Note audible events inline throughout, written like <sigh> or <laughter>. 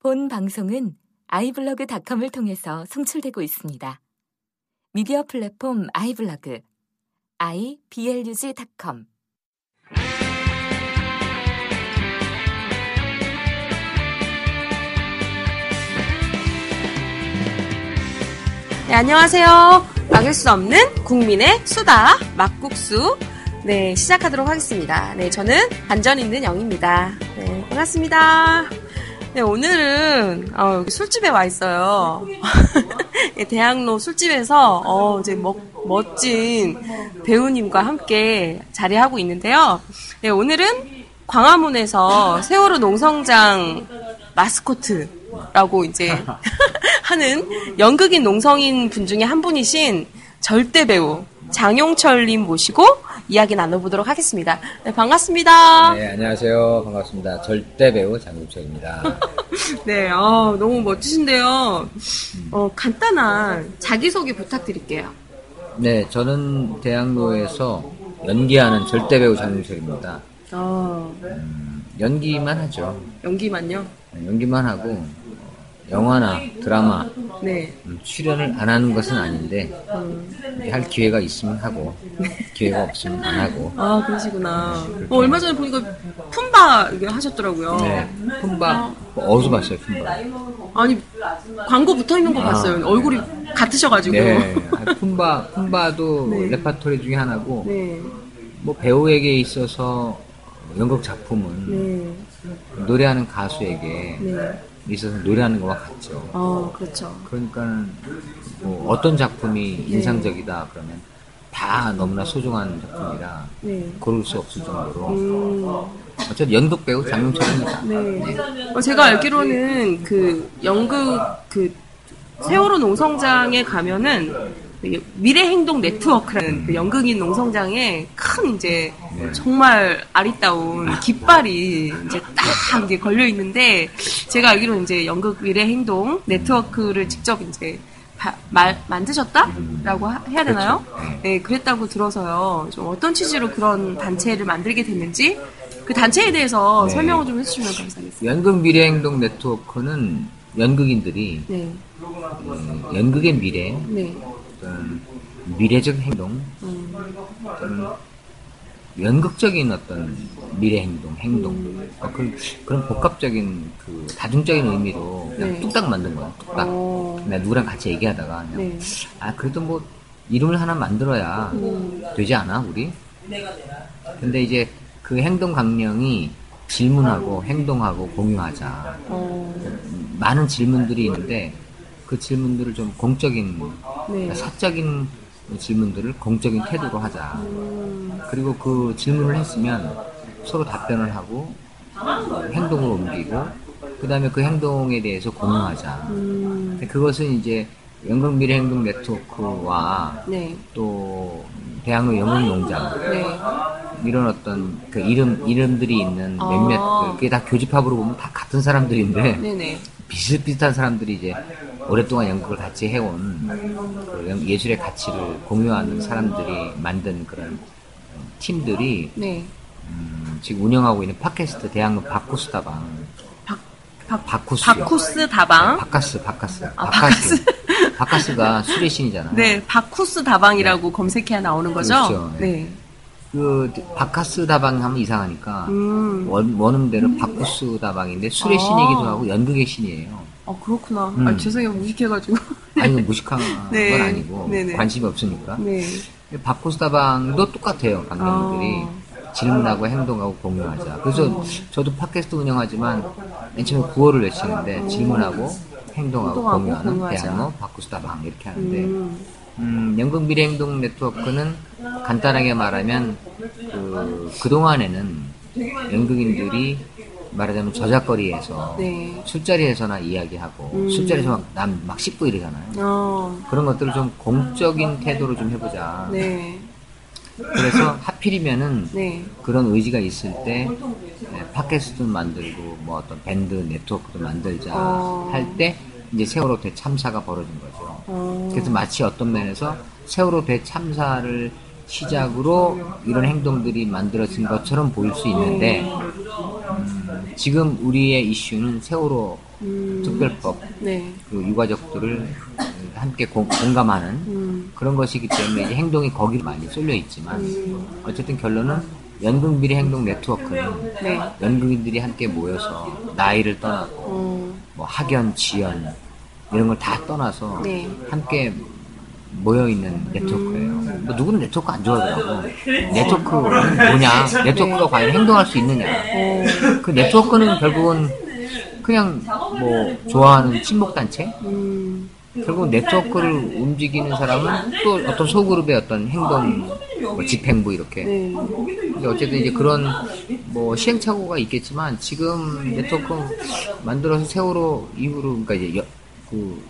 본 방송은 아이블로그닷컴을 통해서 송출되고 있습니다. 미디어 플랫폼 아이블로그 iblog.com 네, 안녕하세요. 막을 수 없는 국민의 수다 막국수. 네, 시작하도록 하겠습니다. 네, 저는 반전 있는 영입니다. 네, 반갑습니다. 네, 오늘은 어, 여기 술집에 와 있어요. 네, <laughs> 대학로 술집에서 어, 이제 멋, 멋진 배우님과 함께 자리하고 있는데요. 네, 오늘은 광화문에서 세월호 농성장 마스코트라고 이제 <laughs> 하는 연극인 농성인 분 중에 한 분이신 절대 배우 장용철님 모시고 이야기 나눠보도록 하겠습니다. 네, 반갑습니다. 네, 안녕하세요. 반갑습니다. 절대 배우 장국철입니다. <laughs> 네, 어, 너무 멋지신데요. 어, 간단한 자기소개 부탁드릴게요. 네, 저는 대학로에서 연기하는 절대 배우 장국철입니다. 어, 음, 연기만 하죠. 연기만요? 네, 연기만 하고 어, 영화나 드라마 네. 음, 출연을 안 하는 것은 아닌데 음, 할 기회가 있으면 하고 기회가 없으면 안 하고 아, 그러시구나. 어, 얼마 전에 보니까 품바 하셨더라고요. 네, 품바 어 디서 봤어요, 품바? 아니, 광고 붙어 있는 거 아, 봤어요. 네. 얼굴이 같으셔가지고. 네, <laughs> 품바 품바도 네. 레파토리 중에 하나고 네. 뭐 배우에게 있어서 연극 작품은 네. 노래하는 가수에게 네. 있어서 노래하는 거와 같죠. 어, 그렇죠. 그러니까 뭐 어떤 작품이 인상적이다 그러면 다 너무나 소중한 작품이라 네. 고를 수 없을 정도로 음, 어쨌든 연극 배우 장용철입니다. 네. 어, 제가 알기로는 그 연극 그 세월호 농성장에 가면은 그 미래 행동 네트워크라는 그 연극인 농성장에 큰 이제 네. 정말 아리따운 깃발이 이제 딱 이게 걸려 있는데 제가 알기로는 이제 연극 미래 행동 네트워크를 직접 이제 바- 말, 만드셨다라고 하- 해야 되나요? 그렇죠. 네, 그랬다고 들어서요. 좀 어떤 취지로 그런 단체를 만들게 됐는지 그 단체에 대해서 네. 설명을 좀 해주시면 감사하겠습니다. 연극 미래 행동 네트워크는 연극인들이 네, 음, 연극의 미래, 네, 어떤 미래적 행동, 음, 어떤 연극적인 어떤 미래 행동, 행동 어, 그런, 그런 복합적인 그 다중적인 의미로 그냥 네. 뚝딱 만든 거야. 뚝딱. 어, 내가 누구랑 같이 얘기하다가 그냥 네, 아 그래도 뭐 이름을 하나 만들어야 음, 되지 않아 우리? 근데 이제 그 행동 강령이 질문하고 행동하고 공유하자. 어, 많은 질문들이 있는데 그 질문들을 좀 공적인 네, 사적인 질문들을 공적인 태도로 하자. 음, 그리고 그 질문을 했으면 서로 답변을 하고 행동을 옮기고 그 다음에 그 행동에 대해서 공유하자. 음, 그것은 이제 연극 미래 행동 네트워크와 네, 또 대학로 연극 농장 네, 이런 어떤 그 이름 이름들이 있는 몇몇 아. 그게 다 교집합으로 보면 다 같은 사람들인데 네, 네, 비슷비슷한 사람들이 이제 오랫동안 연극을 같이 해온 그 연- 예술의 가치를 공유하는 사람들이 만든 그런 팀들이 네, 음, 지금 운영하고 있는 팟캐스트 대학로 바쿠스 다방 박. 바쿠스 다방. 바카스 바카스 아, 바카스 바카스가 <laughs> 술의 신이잖아요. 네, 바쿠스 다방이라고 검색해야 나오는 거죠? 그렇죠. 네. 네. 그 바카스 다방 하면 이상하니까 음, 원, 원음대로 바쿠스 다방인데 술의 아. 신이기도 하고 연극의 신이에요. 어, 그렇구나. 음. 아, 죄송해요. 무식해가지고. 아니 그 <laughs> 무식한 네. 건 아니고 네네. 관심이 없으니까. 네. 바쿠스 다방도 똑같아요. 강령들이 아. 질문하고 행동하고 공유하자. 그래서 저도 팟캐스트 운영하지만 맨 처음에 구호를 외치는데 질문하고 행동하고, 행동하고 공유하는 공유하자. 바쿠스 다방 이렇게 하는데 음, 음, 연극 미래행동 네트워크는 간단하게 말하면 그 그동안에는 연극인들이 말하자면 저작거리에서 네. 술자리에서나 이야기하고 음. 술자리에서 막남막 씹고 이러잖아요. 어, 그런 것들을 좀 공적인 태도로 좀 해보자. 네. 그래서 하필이면은 네. 그런 의지가 있을 때 네, 팟캐스트도 만들고 뭐 어떤 밴드 네트워크도 만들자 어. 할때 이제 세월호 대참사가 벌어진 거죠. 어, 그래서 마치 어떤 면에서 세월호 대참사를 시작으로 이런 행동들이 만들어진 것처럼 보일 수 있는데 음, 지금 우리의 이슈는 세월호 음. 특별법, 네. 그 유가족들을 함께 공, 공감하는 음. 그런 것이기 때문에 행동이 거기 많이 쏠려 있지만 음. 어쨌든 결론은 연금비리 행동 네트워크는 네. 연금인들이 함께 모여서 나이를 떠나고 어. 뭐 학연, 지연 이런 걸 다 떠나서 네. 함께 모여 있는 네트워크예요. 뭐 누구는 네트워크 안 좋아하더라고. 네트워크는 뭐냐? 네트워크가 과연 행동할 수 있느냐? 어. 그 네트워크는 결국은 그냥 뭐 좋아하는 친목 단체? 음. 결국 네트워크를 움직이는 사람은 또 어떤 소그룹의 어떤 행동, 뭐 집행부 이렇게. 네. 근데 어쨌든 이제 그런 뭐 시행착오가 있겠지만 지금 네트워크 만들어서 세월호 이후로 그러니까 이제 여, 그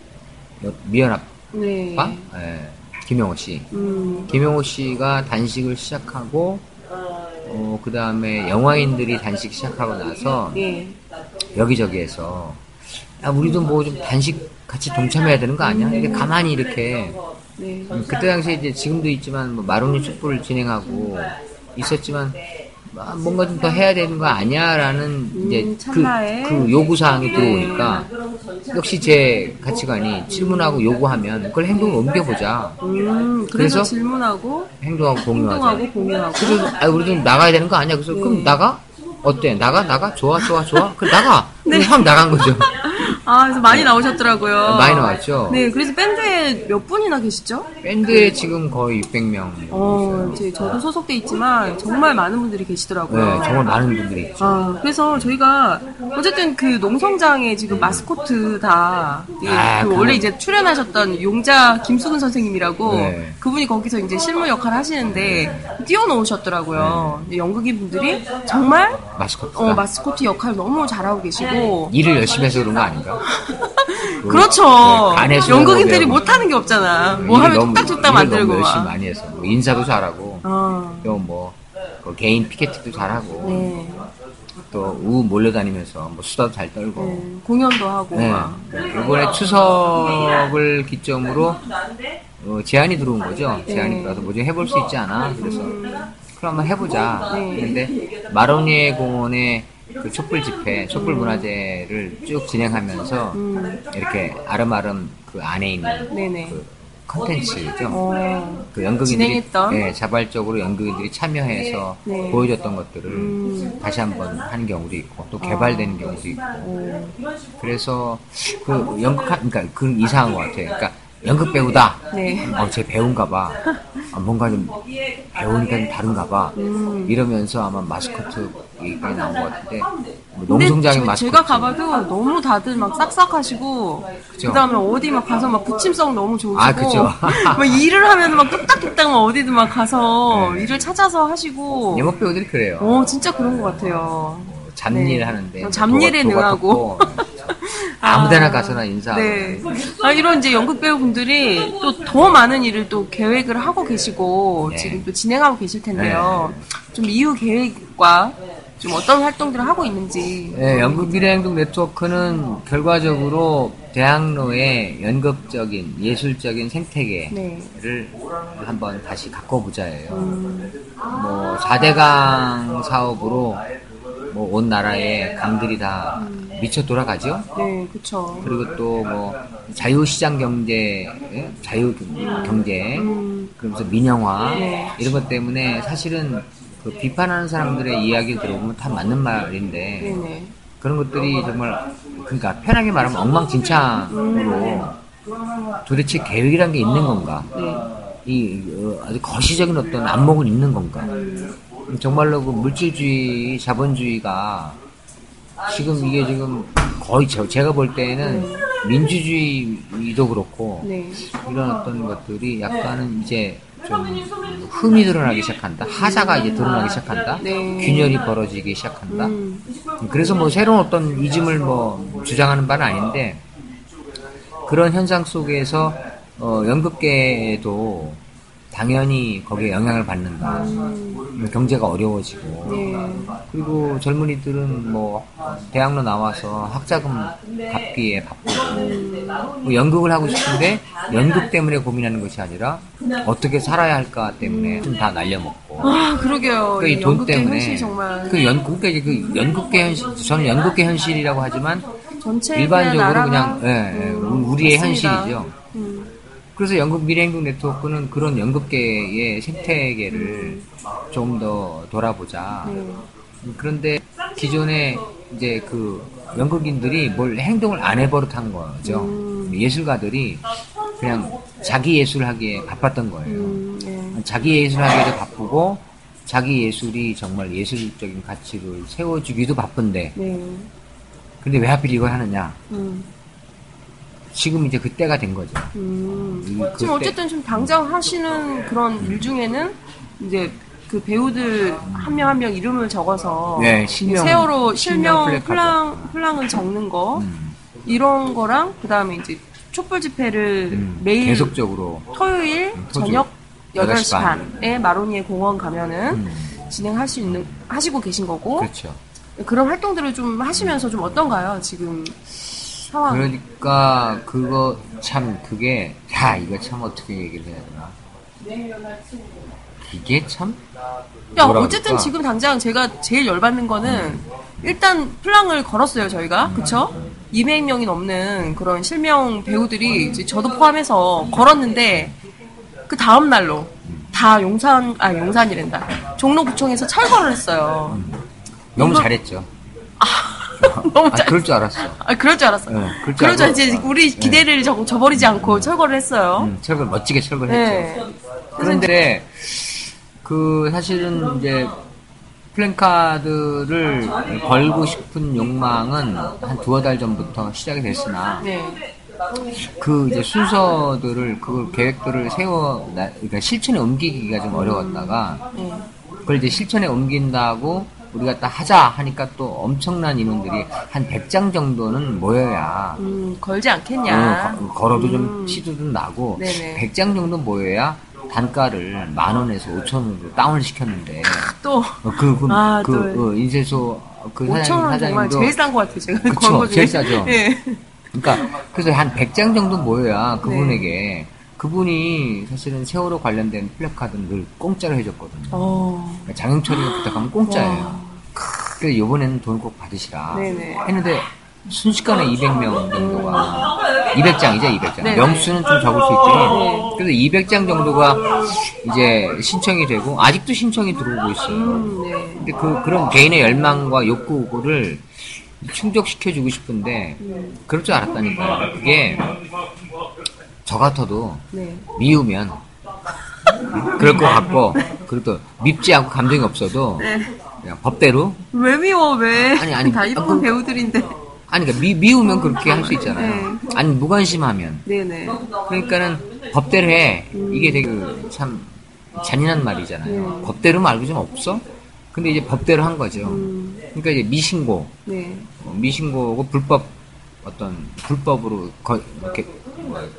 여- 미연합 네. 아? 예, 김영호 씨. 음. 김영호 씨가 단식을 시작하고, 어, 그 다음에 영화인들이 단식 시작하고 나서 예. 여기저기에서, 야, 우리도 뭐 좀 단식 같이 동참해야 되는 거 아니야? 이렇게 가만히 이렇게, 네. 음, 그때 당시에 이제 지금도 있지만, 뭐 마로니 촛불을 진행하고 있었지만, 아, 뭔가 좀 더 해야 되는 거 아니야? 라는 이제 그. 그 요구 사항이 네. 들어오니까, 역시 제 가치관이 질문하고 요구하면 그걸 행동으로 옮겨보자. 음. 그래서, 그래서? 질문하고 행동하고 공유하자. 행동하고 공유하고. 그래서 아 우리도 나가야 되는 거 아니야? 그래서 네. 그럼 나가? 어때? 나가? 나가? 좋아 좋아 좋아. 그럼 나가. <laughs> 네. 그럼 확 나간 거죠. <laughs> 아, 그래서 많이 나오셨더라고요. 많이 나왔죠. 네, 그래서 밴드에 몇 분이나 계시죠? 밴드에 지금 거의 600명. 어, 제, 저도 소속돼 있지만 정말 많은 분들이 계시더라고요. 네, 정말 많은 분들이 있죠. 아, 그래서 저희가 어쨌든 그 농성장에 지금 마스코트 다 예, 아, 그. 원래 이제 출연하셨던 용자 김수근 선생님이라고 네. 그분이 거기서 이제 실무 역할 하시는데 띄워놓으셨더라고요. 근데 연극인 분들이 정말 마스코트가 어, 마스코트 역할 너무 잘하고 계시고 일을 열심히 해서 그런 거 아닌가? <laughs> 그, 그렇죠. 네, 연극인들이 뭐 못하는 게 없잖아. 일을 뭐 하면 뚝딱뚝딱 만들고 너무 열심히 막. 많이 해서 뭐 인사도 잘하고 어, 또뭐 그 개인 피켓팅도 잘하고 네, 또우 몰려다니면서 뭐 수다도 잘 떨고 네, 공연도 하고 네. 막. 이번에 추석을 기점으로 어, 제안이 들어온 거죠. 제안이 네. 들어와서 뭐 좀 해볼 수 있지 않아? 그래서 그럼 한번 해보자. 네. 근데 마로니에 공원의 그 촛불 집회, 촛불 문화제를 쭉 진행하면서 음, 이렇게 아름아름 그 안에 있는 네네. 그 컨텐츠죠. 어, 그 연극인들이? 예, 자발적으로 연극인들이 참여해서 네. 보여줬던 것들을 음. 다시 한번 하는 경우도 있고 또 개발되는 경우도 있고 어, 그래서 그 연극 그러니까 그 이상한 것 같아요. 그러니까 연극 배우다. 네. 어, 제 배우인가봐. 아, 뭔가 좀 배우니까 좀 다른가봐. 음. 이러면서 아마 마스코트 얘기가 나온 것 같은데 뭐 근데 농성장의 제- 마스코트. 제가 가봐도 너무 다들 막 싹싹하시고 그죠? 그다음에 어디 막 가서 막 부침성 너무 좋으시고 아, 그죠. <laughs> 막 일을 하면 막 뚝딱뚝딱 막 어디든 막 가서 네. 일을 찾아서 하시고 연극 배우들이 그래요. 어 진짜 그런 것 같아요. 잡일 네. 하는데 어, 잡일에 도가 능하고. 떴고, 아무데나 가서나 인사하고 네. 아, 이런 이제 연극 배우분들이 또 더 많은 일을 또 계획을 하고 계시고 네. 지금 또 진행하고 계실 텐데요. 좀 이후 계획과 좀 어떤 활동들을 하고 있는지. 네, 연극 미래 행동 네트워크는 결과적으로 대학로의 연극적인 예술적인 생태계를 네. 한번 다시 가꿔보자예요. 음, 뭐 4대강 사업으로 뭐 온 나라의 강들이 다 미쳐 돌아가죠. 네, 그쵸. 그리고 또 뭐 자유시장 경제, 예? 자유 경제, 음, 그러면서 민영화 네. 이런 것 때문에 사실은 그 비판하는 사람들의 이야기를 들어보면 다 맞는 말인데 네네. 그런 것들이 정말 그러니까 편하게 말하면 엉망진창으로 도대체 계획이란 게 있는 건가? 네. 이 어, 아주 거시적인 어떤 안목은 있는 건가? 정말로 그 물질주의, 자본주의가 지금 이게 지금 거의 저, 제가 볼 때는 민주주의도 그렇고 네. 이런 어떤 것들이 약간은 이제 좀 흠이 드러나기 시작한다. 하자가 이제 드러나기 시작한다. 네. 균열이 벌어지기 시작한다. 음, 그래서 뭐 새로운 어떤 이즘을 뭐 주장하는 바는 아닌데 그런 현상 속에서 어, 연극계에도 당연히 거기에 영향을 받는다. 경제가 어려워지고 네. 그리고 젊은이들은 뭐 대학로 나와서 학자금 갚기에 바쁘고 뭐 연극을 하고 싶은데 연극 때문에 고민하는 것이 아니라 어떻게 살아야 할까 때문에 좀다 날려먹고 아, 그러게요. 그러니까 이이돈 연극계 때문에 정말. 그 연극계 그 연극계 현실 저는 연극계 현실이라고 하지만 전체 일반적으로 그냥 예, 예, 음, 우리의 맞습니다. 현실이죠. 음, 그래서 연극 미래행동 네트워크는 그런 연극계의 생태계를 좀더 돌아보자. 네. 그런데 기존에 이제 그 연극인들이 뭘 행동을 안 해버릇한 거죠. 음. 예술가들이 그냥 자기 예술하기에 바빴던 거예요. 음, 네. 자기 예술하기에도 바쁘고 자기 예술이 정말 예술적인 가치를 세워주기도 바쁜데 네. 근데 왜 하필 이걸 하느냐? 음, 지금 이제 그때가 된 거죠. 음. 음, 지금 그때- 어쨌든 지금 당장 하시는 그런 일 중에는 이제 그 배우들 한 명 한명 이름을 적어서 네, 실명, 세월호 실명 실명. 플랑 플랑을 적는 거 음, 이런 거랑 그다음에 이제 촛불 집회를 음, 매일 계속적으로 토요일 음, 토주. 저녁 8시 8시 반. 반에 마로니에 공원 가면은 음, 진행할 수 있는 하시고 계신 거고 그렇죠. 그런 활동들을 좀 하시면서 좀 어떤가요 지금 상황? 그러니까 그거 참 그게 야 이거 참 어떻게 얘기를 해야 되나? 이게 참 야 어쨌든 그럴까? 지금 당장 제가 제일 열받는 거는 일단 플랑을 걸었어요 저희가 그쵸? 200명이 넘는 그런 실명 배우들이 이제 저도 포함해서 걸었는데 그 다음 날로 다 용산 아 용산이란다 종로구청에서 철거를 했어요. 너무 이거- 잘했죠. <laughs> 너무 아, 잘. 그럴 줄 알았어. 아 그럴 줄 알았어. 네, 그럴 줄 그럴 줄 이제 우리 기대를 저, 저버리지 않고 철거를 했어요. 음, 철거 멋지게 철거했죠. 네. 그런데 그 사실은 이제 플랜카드를 걸고 싶은 욕망은 한 두어 달 전부터 시작이 됐으나 네. 그 이제 순서들을 그 계획들을 세워 나- 그러니까 실천에 옮기기가 좀 어려웠다가 네. 그걸 이제 실천에 옮긴다고 우리가 딱 하자 하니까 또 엄청난 인원들이 한 100장 정도는 모여야 음, 걸지 않겠냐. 어, 거- 걸어도 좀 음. 치도 좀 나고 네네. 100장 정도 모여야 단가를 만 원에서 5천 원으로 다운을 시켰는데 또 어, 그, 그, 아, 그, 또. 어, 인쇄소 그 5천 사장님, 원 정말 사장님도 제일 싼 것 같아요. 제가 그쵸, 광고 중에. 제일 싸죠. 예. 그러니까 그래서 한 100장 정도 모여야 네. 그분에게 그분이 사실은 세월호 관련된 플래카드는 늘 공짜로 해줬거든요. 어. 그러니까 장영철이가 부탁하면 공짜예요. 와. 그래서 이번에는 돈을 꼭 받으시라 네네. 했는데 순식간에 200명 정도가 200장이죠 200장 네네. 명수는 좀 적을 수 있지만 네. 그래서 200장 정도가 이제 신청이 되고 아직도 신청이 들어오고 있어요. 음, 네. 근데 그 그런 개인의 열망과 욕구를 충족시켜주고 싶은데 음, 그럴 줄 알았다니까요. 그게 저 같아도 네. 미우면 그럴 것 같고 그리고 또 밉지 않고 감정이 없어도 네. 그냥 법대로 왜 미워, 왜? 아니, 아니, 다 아, 이쁜 그- 배우들인데. 아니 그러니까 미, 미우면 그렇게 할 수 있잖아요. 네. 아니 무관심하면 네네. 그러니까는 법대로 해 이게 되게 그참 잔인한 말이잖아요. 네. 법대로 말고 좀 없어? 근데 이제 법대로 한 거죠. 음, 그러니까 이제 미신고 네. 어, 미신고고 불법 어떤 불법으로 거- 이렇게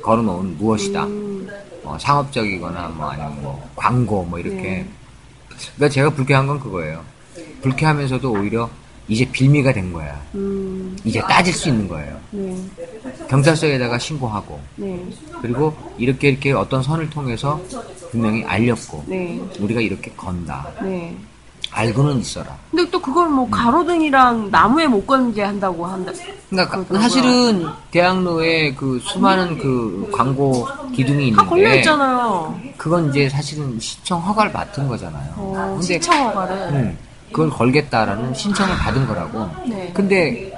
걸어놓은 무엇이다. 음, 어, 상업적이거나 뭐 아니면 뭐 광고 뭐 이렇게. 네. 그러니까 제가 불쾌한 건 그거예요. 불쾌하면서도 오히려 이제 빌미가 된 거야. 음, 이제 따질 수 있는 거예요. 네. 경찰서에다가 신고하고 네. 그리고 이렇게 이렇게 어떤 선을 통해서 분명히 알렸고 네. 우리가 이렇게 건다. 네. 알고는 있어라. 근데 또 그걸 음. 뭐 가로등이랑 나무에 못 건게 한다고 한다. 그러니까 그렇더라고요. 사실은 대학로에 그 수많은 그 광고 기둥이 다 걸려 있는데 있잖아요. 그건 이제 사실은 시청 허가를 맡은 거잖아요. 어, 근데 시청 허가를. 음, 그걸 걸겠다라는 신청을 받은 거라고. 네. 근데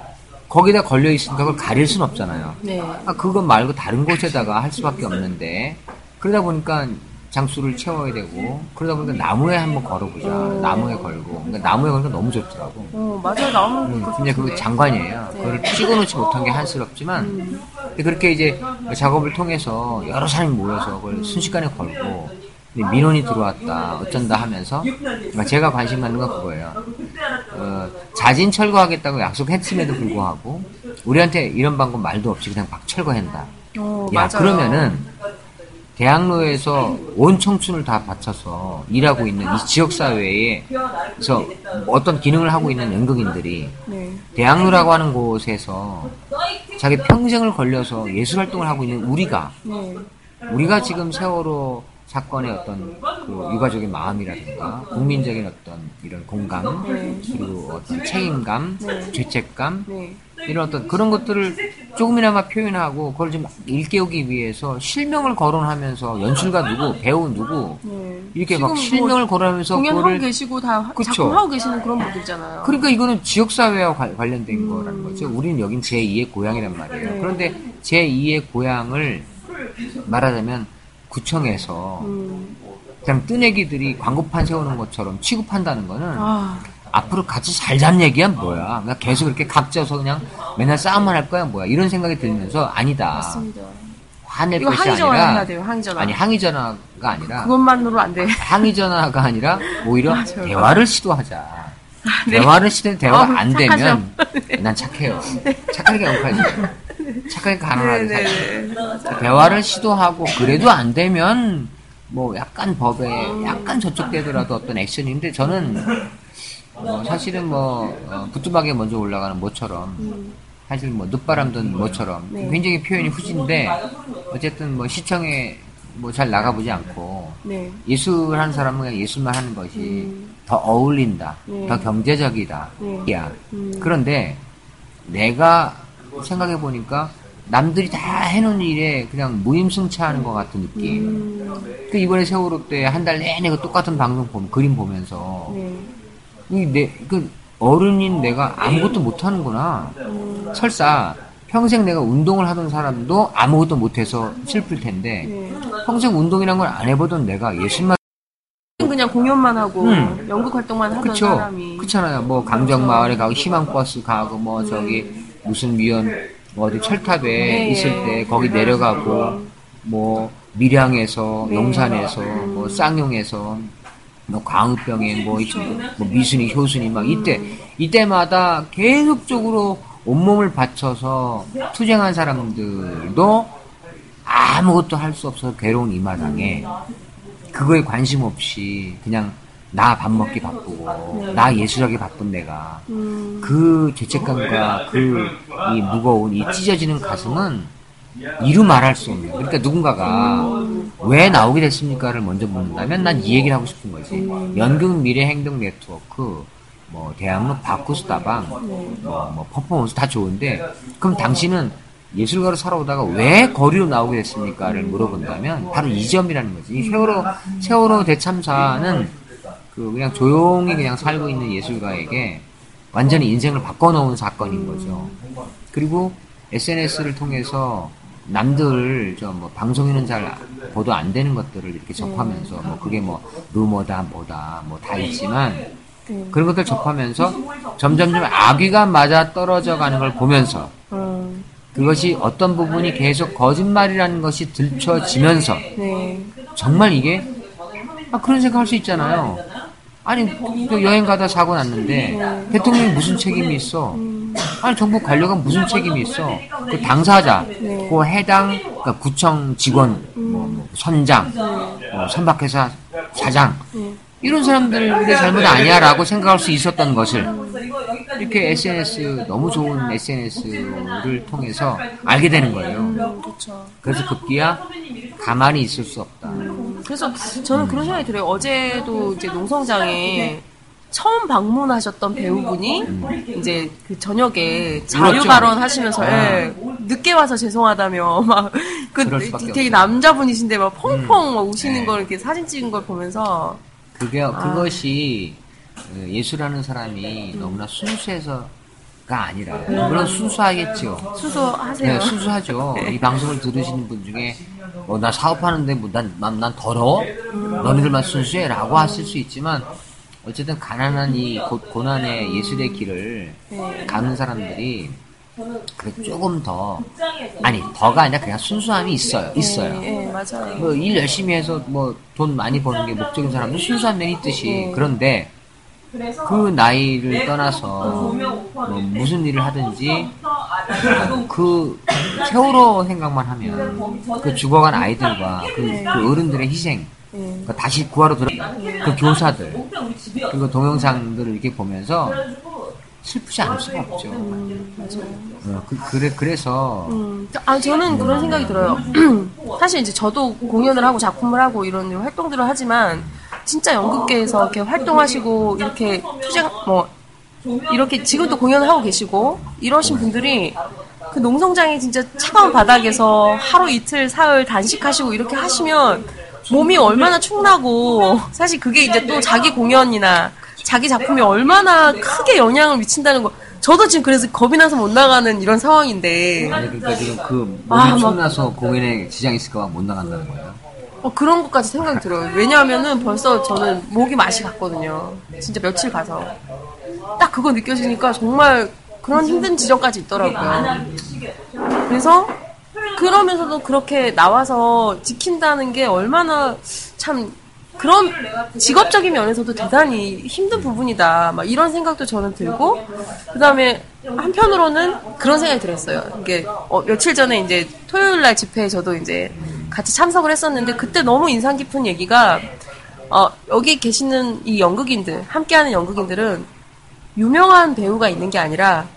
거기다 걸려 있으니까 그걸 가릴 순 없잖아요. 네. 아, 그거 말고 다른 곳에다가 할 수밖에 없는데 그러다 보니까 장수를 채워야 되고 그러다 보니까 나무에 한번 걸어보자. 음. 나무에 걸고. 그러니까 나무에 걸니까 너무 좋더라고. 어, 맞아요. 나오는 음, 것 근데 그거 같은데. 장관이에요. 네. 그걸 찍어놓지 못한 게 한스럽지만 음, 근데 그렇게 이제 작업을 통해서 여러 사람이 모여서 그걸 순식간에 걸고 민원이 들어왔다 어쩐다 하면서 제가 관심 갖는 건 그거예요. 어, 자진 철거하겠다고 약속했음에도 불구하고 우리한테 이런 방법 말도 없이 그냥 막 철거한다. 어, 야 맞아요. 그러면은 대학로에서 온 청춘을 다 바쳐서 일하고 있는 이 지역 사회에서 어떤 기능을 하고 있는 연극인들이 네. 대학로라고 하는 곳에서 자기 평생을 걸려서 예술 활동을 하고 있는 우리가 네. 우리가 지금 세월호 사건의 어떤 그 유가족의 마음이라든가 국민적인 어떤 이런 공감 네. 그리고 어떤 책임감 네. 죄책감 네. 이런 어떤 그런 것들을 조금이나마 표현하고 그걸 좀 일깨우기 위해서 실명을 거론하면서 연출가 누구, 배우 누구 네. 이렇게 막뭐 실명을 거론하면서 공연하고 계시고 다 그쵸. 작품하고 계시는 그런 분들 있잖아요. 그러니까 이거는 지역 사회와 관- 관련된 음. 거라는 거죠. 우리는 여긴 제2의 고향이란 말이에요. 네. 그런데 제2의 고향을 말하자면 구청에서 음. 그냥 뜨내기들이 광고판 세우는 것처럼 취급한다는 거는 아, 앞으로 같이 살자는 얘기야 뭐야. 그냥 계속 이렇게 각져서 그냥 맨날 싸움만 할 거야 뭐야. 이런 생각이 들면서 아니다. 맞습니다. 화낼 것이 항의 전화 아니라 돼요. 항의 전화. 아니 항의 전화가 아니라 그것만으로 안 돼. 항의 전화가 아니라 오히려 <laughs> 맞아요. 대화를 시도하자. 네. 대화를 시도해 대화가 어우, 안 착하죠. 되면 <laughs> 난 착해요. 착하게 영파지. 착하게 가난하게 살죠. 네네네. 대화를 시도하고 그래도 안 되면 뭐 약간 법에 약간 저촉되더라도 어떤 액션인데 저는 뭐 사실은 뭐 어, 부뚜막에 먼저 올라가는 모처럼 사실 뭐 늦바람 든 모처럼 네. 굉장히 표현이 후진데 어쨌든 뭐 시청에 뭐 잘 나가보지 않고 네. 예술하는 사람은 그냥 예술만 하는 것이 음. 더 어울린다, 네. 더 경제적이다. 네. 야. 음. 그런데 내가 생각해 보니까 남들이 다 해놓은 일에 그냥 무임승차하는 것 같은 느낌. 음. 그 이번에 세월호 때 한 달 내내 그 똑같은 방송 보면 그림 보면서 네. 이 내, 그 어른인 내가 아무것도 못하는구나. 음. 설사 평생 내가 운동을 하던 사람도 아무것도 못해서 슬플 텐데 네. 평생 운동이란 걸 안 해보던 내가 예술만 그냥 공연만 하고 음. 연극 활동만 하던 그쵸 사람이 그렇잖아요 뭐 강정마을에 가고 희망버스 가고 뭐 저기 무슨 위원 뭐 어디 철탑에 네. 있을 때 거기 내려가고 뭐 밀양에서 네. 용산에서 뭐 쌍용에서 뭐 광우병에 뭐, 이- 뭐 미순이 효순이 막 이때 이때마다 계속적으로 온몸을 바쳐서 투쟁한 사람들도 아무것도 할 수 없어서 괴로운 이 마당에 그거에 관심 없이 그냥 나 밥 먹기 바쁘고 나 예술하기 바쁜 내가. 음. 그 죄책감과 그 이 무거운 이 찢어지는 가슴은 이루 말할 수 없는. 그러니까 누군가가 왜 나오게 됐습니까를 먼저 묻는다면 난 이 얘기를 하고 싶은 거지. 연극 미래 행동 네트워크 뭐 대학로 바쿠스다방 뭐, 뭐 퍼포먼스 다 좋은데 그럼 당신은 예술가로 살아오다가 왜 거리로 나오게 됐습니까를 물어본다면 바로 이 점이라는 거지. 이 세월호 세월호 대참사는 그 그냥 조용히 그냥 살고 있는 예술가에게 완전히 인생을 바꿔놓은 사건인 거죠. 그리고 SNS를 통해서 남들 저뭐 방송에는 잘 보도 안 되는 것들을 이렇게 접하면서 뭐 그게 뭐 루머다 뭐다 뭐 다 있지만 네. 그런 것들 접하면서 점점점 아귀가 맞아 떨어져 가는 걸 보면서 음. 그것이 어떤 부분이 계속 거짓말이라는 것이 들춰지면서 네. 정말 이게 아 그런 생각할 수 있잖아요. 아니 그 여행 가다 사고 났는데 대통령이 무슨 책임이 있어? 아니 정부 관료가 무슨 책임이 있어? 그 당사자, 네. 그 해당 그러니까 구청 직원, 뭐, 뭐 선장, 뭐 선박회사 사장 네. 이런 사람들의 잘못 아니야라고 생각할 수 있었던 것을 이렇게 SNS 너무 좋은 SNS를 통해서 알게 되는 거예요. 그렇죠. 그래서 급기야 가만히 있을 수 없다. 그래서 저는 그런 생각이 들어요. 어제도 이제 농성장에 처음 방문하셨던 배우분이 이제 그 저녁에 자유 울었죠? 발언 하시면서 아. 예, 늦게 와서 죄송하다며 <laughs> 막 그 되게. 남자분이신데 막 펑펑 막 우시는 네. 걸 이렇게 사진 찍은 걸 보면서 그게 그것이 어, 예술하는 사람이 너무나 순수해서 가 아니라 물론 순수하겠죠. 수소하세요. 네, 순수하죠. 이 방송을 들으시는 분 중에 어, 나 사업하는데 뭐난 난, 난 더러워? 너네들만 순수해라고 하실 수 있지만 어쨌든 가난한 이 고, 고난의 예술의 길을 네. 가는 사람들이 그래 조금 더 아니 더가 아니라 그냥 순수함이 있어요. 있어요. 예, 예, 맞아요. 뭐 일 열심히 해서 뭐 돈 많이 버는 게 목적인 사람도 순수한 면이 있듯이 네. 그런데 그 나이를 떠나서 뭐 무슨 일을 하든지 어, 그 세월호 생각만 하면 그 죽어간 아이들과 그, 그 어른들의 희생 예. 그 다시 구하러 들어 그 교사들 그리고 동영상들을 이렇게 보면서 슬프지 않을 수가 없죠. 어, 그, 그래 그래서 음, 아, 저는 그런 생각이 들어요. <clears throat> 사실 이제 저도 공연을 하고 작품을 하고 이런 활동들을 하지만 진짜 연극계에서 이렇게 활동하시고 이렇게 투쟁, 뭐, 이렇게 지금도 공연을 하고 계시고 이러신 분들이 그 농성장에 진짜 차가운 바닥에서 하루 이틀 사흘 단식하시고 이렇게 하시면 몸이 얼마나 축나고 사실 그게 이제 또 자기 공연이나 자기 작품이 얼마나 크게 영향을 미친다는 거 저도 지금 그래서 겁이 나서 못 나가는 이런 상황인데 아니 그러니까 지금 그 몸이 아, 막- 축나서 공연에 지장 있을까 봐 못 나간다는 거예요. 어, 그런 것까지 생각이 들어요. 왜냐하면은 벌써 저는 목이 맛이 갔거든요. 진짜 며칠 가서. 딱 그거 느껴지니까 정말 그런 힘든 지점까지 있더라고요. 그래서 그러면서도 그렇게 나와서 지킨다는 게 얼마나 참 그런 직업적인 면에서도 대단히 힘든 부분이다. 막 이런 생각도 저는 들고, 그 다음에 한편으로는 그런 생각이 들었어요. 이게 어, 며칠 전에 이제 토요일 날 집회에 저도 이제 같이 참석을 했었는데 그때 너무 인상 깊은 얘기가 어, 여기 계시는 이 연극인들, 함께하는 연극인들은 유명한 배우가 있는 게 아니라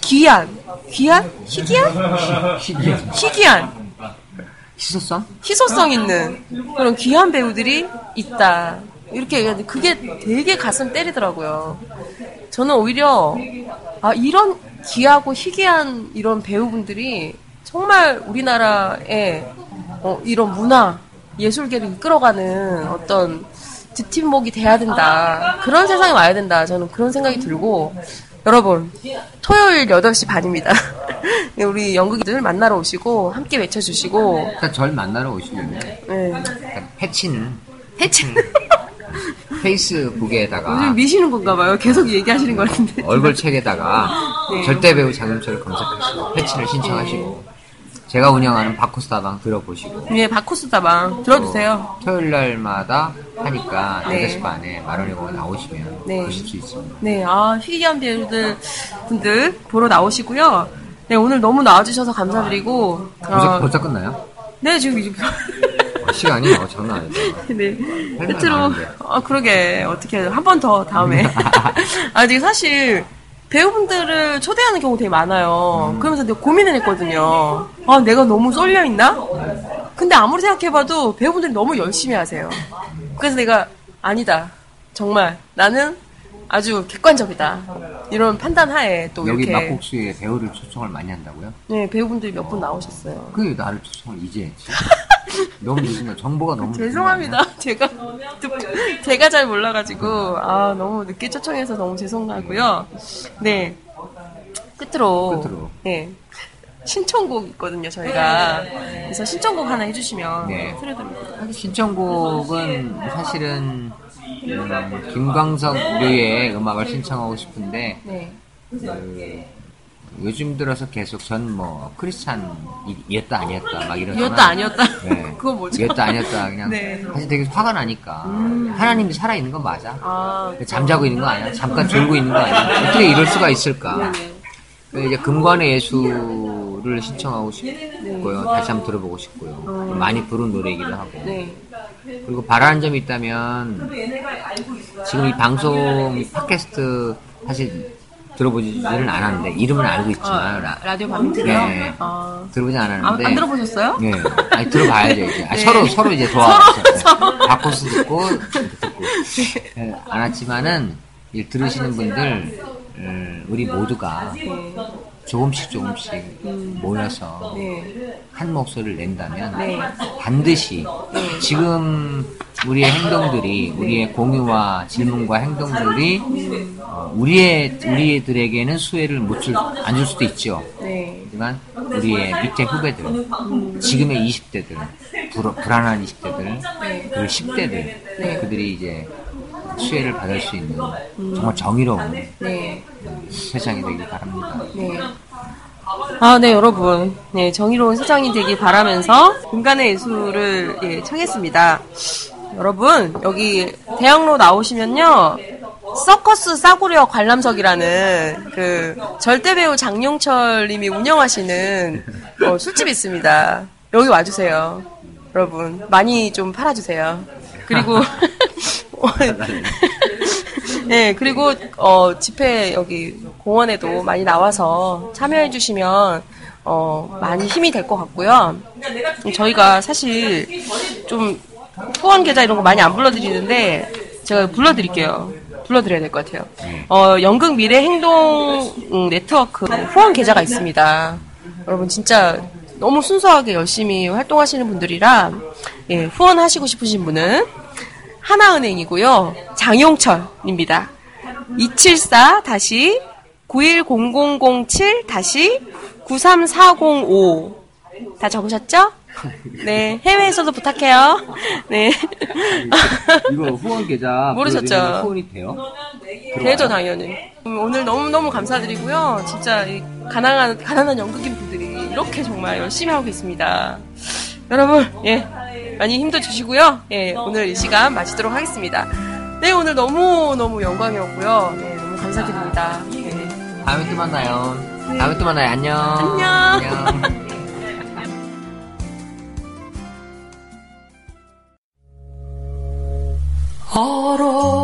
귀한, 귀한? 희귀한? 희귀 희귀한, 희소성? 희소성 있는 그런 귀한 배우들이 있다. 이렇게 얘기하는데 그게 되게 가슴 때리더라고요. 저는 오히려 아 이런 귀하고 희귀한 이런 배우분들이 정말 우리나라의 어, 이런 문화 예술계를 이끌어가는 어떤 뒷팀목이 돼야 된다. 그런 세상이 와야 된다. 저는 그런 생각이 들고 여러분 토요일 8시 반입니다. 네, <laughs> 우리 연극인들 만나러 오시고 함께 외쳐주시고 일단 절 만나러 오시면요. 네. 일단 패치는 해치 페이스북에다가 요즘 미시는 건가 봐요. 계속 얘기하시는 것 같은데. 얼굴 책에다가 <laughs> 네. 절대 배우 장윤철을 검색하시고 패치를 신청하시고 제가 운영하는 바코스다방 들어보시고 네, 바코스 다방 들어주세요. 토요일 날마다 하니까 네. 8시 반에 공원 나오시면 네. 보실 수 있습니다. 네, 아, 희귀한 배우들 분들 보러 나오시고요. 네, 오늘 너무 나와주셔서 감사드리고. 벌써, 어, 벌써 끝나요? 네, 지금 이제. <laughs> <laughs> 어, 시간이 어, 장난 아니다. 네. 말 끝으로. 아, 그러게. 어떻게, 한 번 더 다음에. <laughs> 아, 되게 사실, 배우분들을 초대하는 경우 되게 많아요. 음. 그러면서 내가 고민을 했거든요. 아, 내가 너무 쏠려있나? 근데 아무리 생각해봐도 배우분들이 너무 열심히 하세요. 그래서 내가, 아니다. 정말, 나는 아주 객관적이다. 이런 판단 하에 또 여기 이렇게. 막국수에 배우를 초청을 많이 한다고요? 네, 배우분들이 몇 분 나오셨어요. 그게 나를 초청을 이제 했지. <laughs> 너무 늦으면 정보가 너무 늦은 거 죄송합니다. 제가 듣- 제가 잘 몰라가지고 아 너무 늦게 초청해서 너무 죄송하고요. 네 끝으로 끝으로. 네 신청곡 있거든요 저희가 그래서 신청곡 하나 해주시면 네. 하겠습니다. 아니야? 신청곡은 사실은 음, 김광석 류의 음악을 신청하고 싶은데 네. 그, 요즘 들어서 계속 전 뭐 크리스찬이었다 아니었다 막 이런 이었다 아니었다. 네. <laughs> 그거 뭐죠? 이었다 아니었다 그냥 네. 음. 사실 되게 화가 나니까 하나님이 살아 있는 건 맞아. 아 잠자고 있는 거 아니야? 잠깐 졸고 있는 거 아니야? 어떻게 이럴 수가 있을까? 그래서 이제 금관의 예수 를 신청하고 싶고요. 다시 한번 들어보고 싶고요. 많이 부른 노래이기도 하고. 네. 그리고 바라는 점이 있다면 지금 이 방송 이 팟캐스트 사실 들어보지는 않았는데 이름은 알고 있지만 아, 라- 라디오 방송이요? 네. 아, 들어보지 안, 않았는데 안 들어보셨어요? 네, 아니 들어봐야죠 이제. 아, 네. 서로 서로 이제 도와서 바코스 듣고 이렇게 듣고 네, 안 왔지만은 이 들으시는 분들 음, 우리 모두가 네. 조금씩 조금씩 모여서 네. 한 목소리를 낸다면 네. 반드시 지금 우리의 행동들이 우리의 공유와 질문과 행동들이 어, 우리의 우리들에게는 수혜를 못줄안 줄 수도 있죠. 네. 하지만 우리의 밑에 후배들, 지금의 20대들, 불, 불안한 20대들, 그리고 10대들, 네. 그들이 이제 수혜를 받을 수 있는 정말 정의로운 네. 세상이 되길 바랍니다. 네. 아, 네, 여러분. 네, 정의로운 세상이 되길 바라면서 공간의 예술을 예, 청했습니다. 여러분, 여기 대학로 나오시면요. 서커스 싸구려 관람석이라는 그 절대 배우 장용철 님이 운영하시는 어, 술집이 있습니다. 여기 와주세요. 여러분, 많이 좀 팔아주세요. 그리고 <laughs> <laughs> 네, 그리고 어, 집회 여기 공원에도 많이 나와서 참여해 주시면 어, 많이 힘이 될 것 같고요. 저희가 사실 좀 후원 계좌 이런 거 많이 안 불러드리는데 제가 불러드릴게요. 불러드려야 될 것 같아요. 어, 연극 미래 행동 음, 네트워크 후원 계좌가 있습니다. 여러분 진짜 너무 순수하게 열심히 활동하시는 분들이라 예, 후원하시고 싶으신 분은 하나은행이고요. 장용철입니다. 274 다시 910007 다시 93405. 다 적으셨죠? <laughs> 네, 해외에서도 부탁해요. <laughs> 네. 이거 <laughs> 후원 계좌 모르셨죠? 후원이 돼요? 되죠, 당연히. 음, 오늘 너무너무 감사드리고요. 진짜 이 가난한, 가난한 연극인 분들이 이렇게 정말 열심히 하고 계십니다. 여러분, 예. 많이 힘도 주시고요. 예, 오늘 이 시간 마치도록 하겠습니다. 네, 오늘 너무너무 영광이었고요. 네, 너무 감사드립니다. 네. 다음에 또 만나요. 다음에 또 만나요. 안녕. 안녕. 안녕. <laughs> 얼어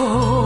Oh.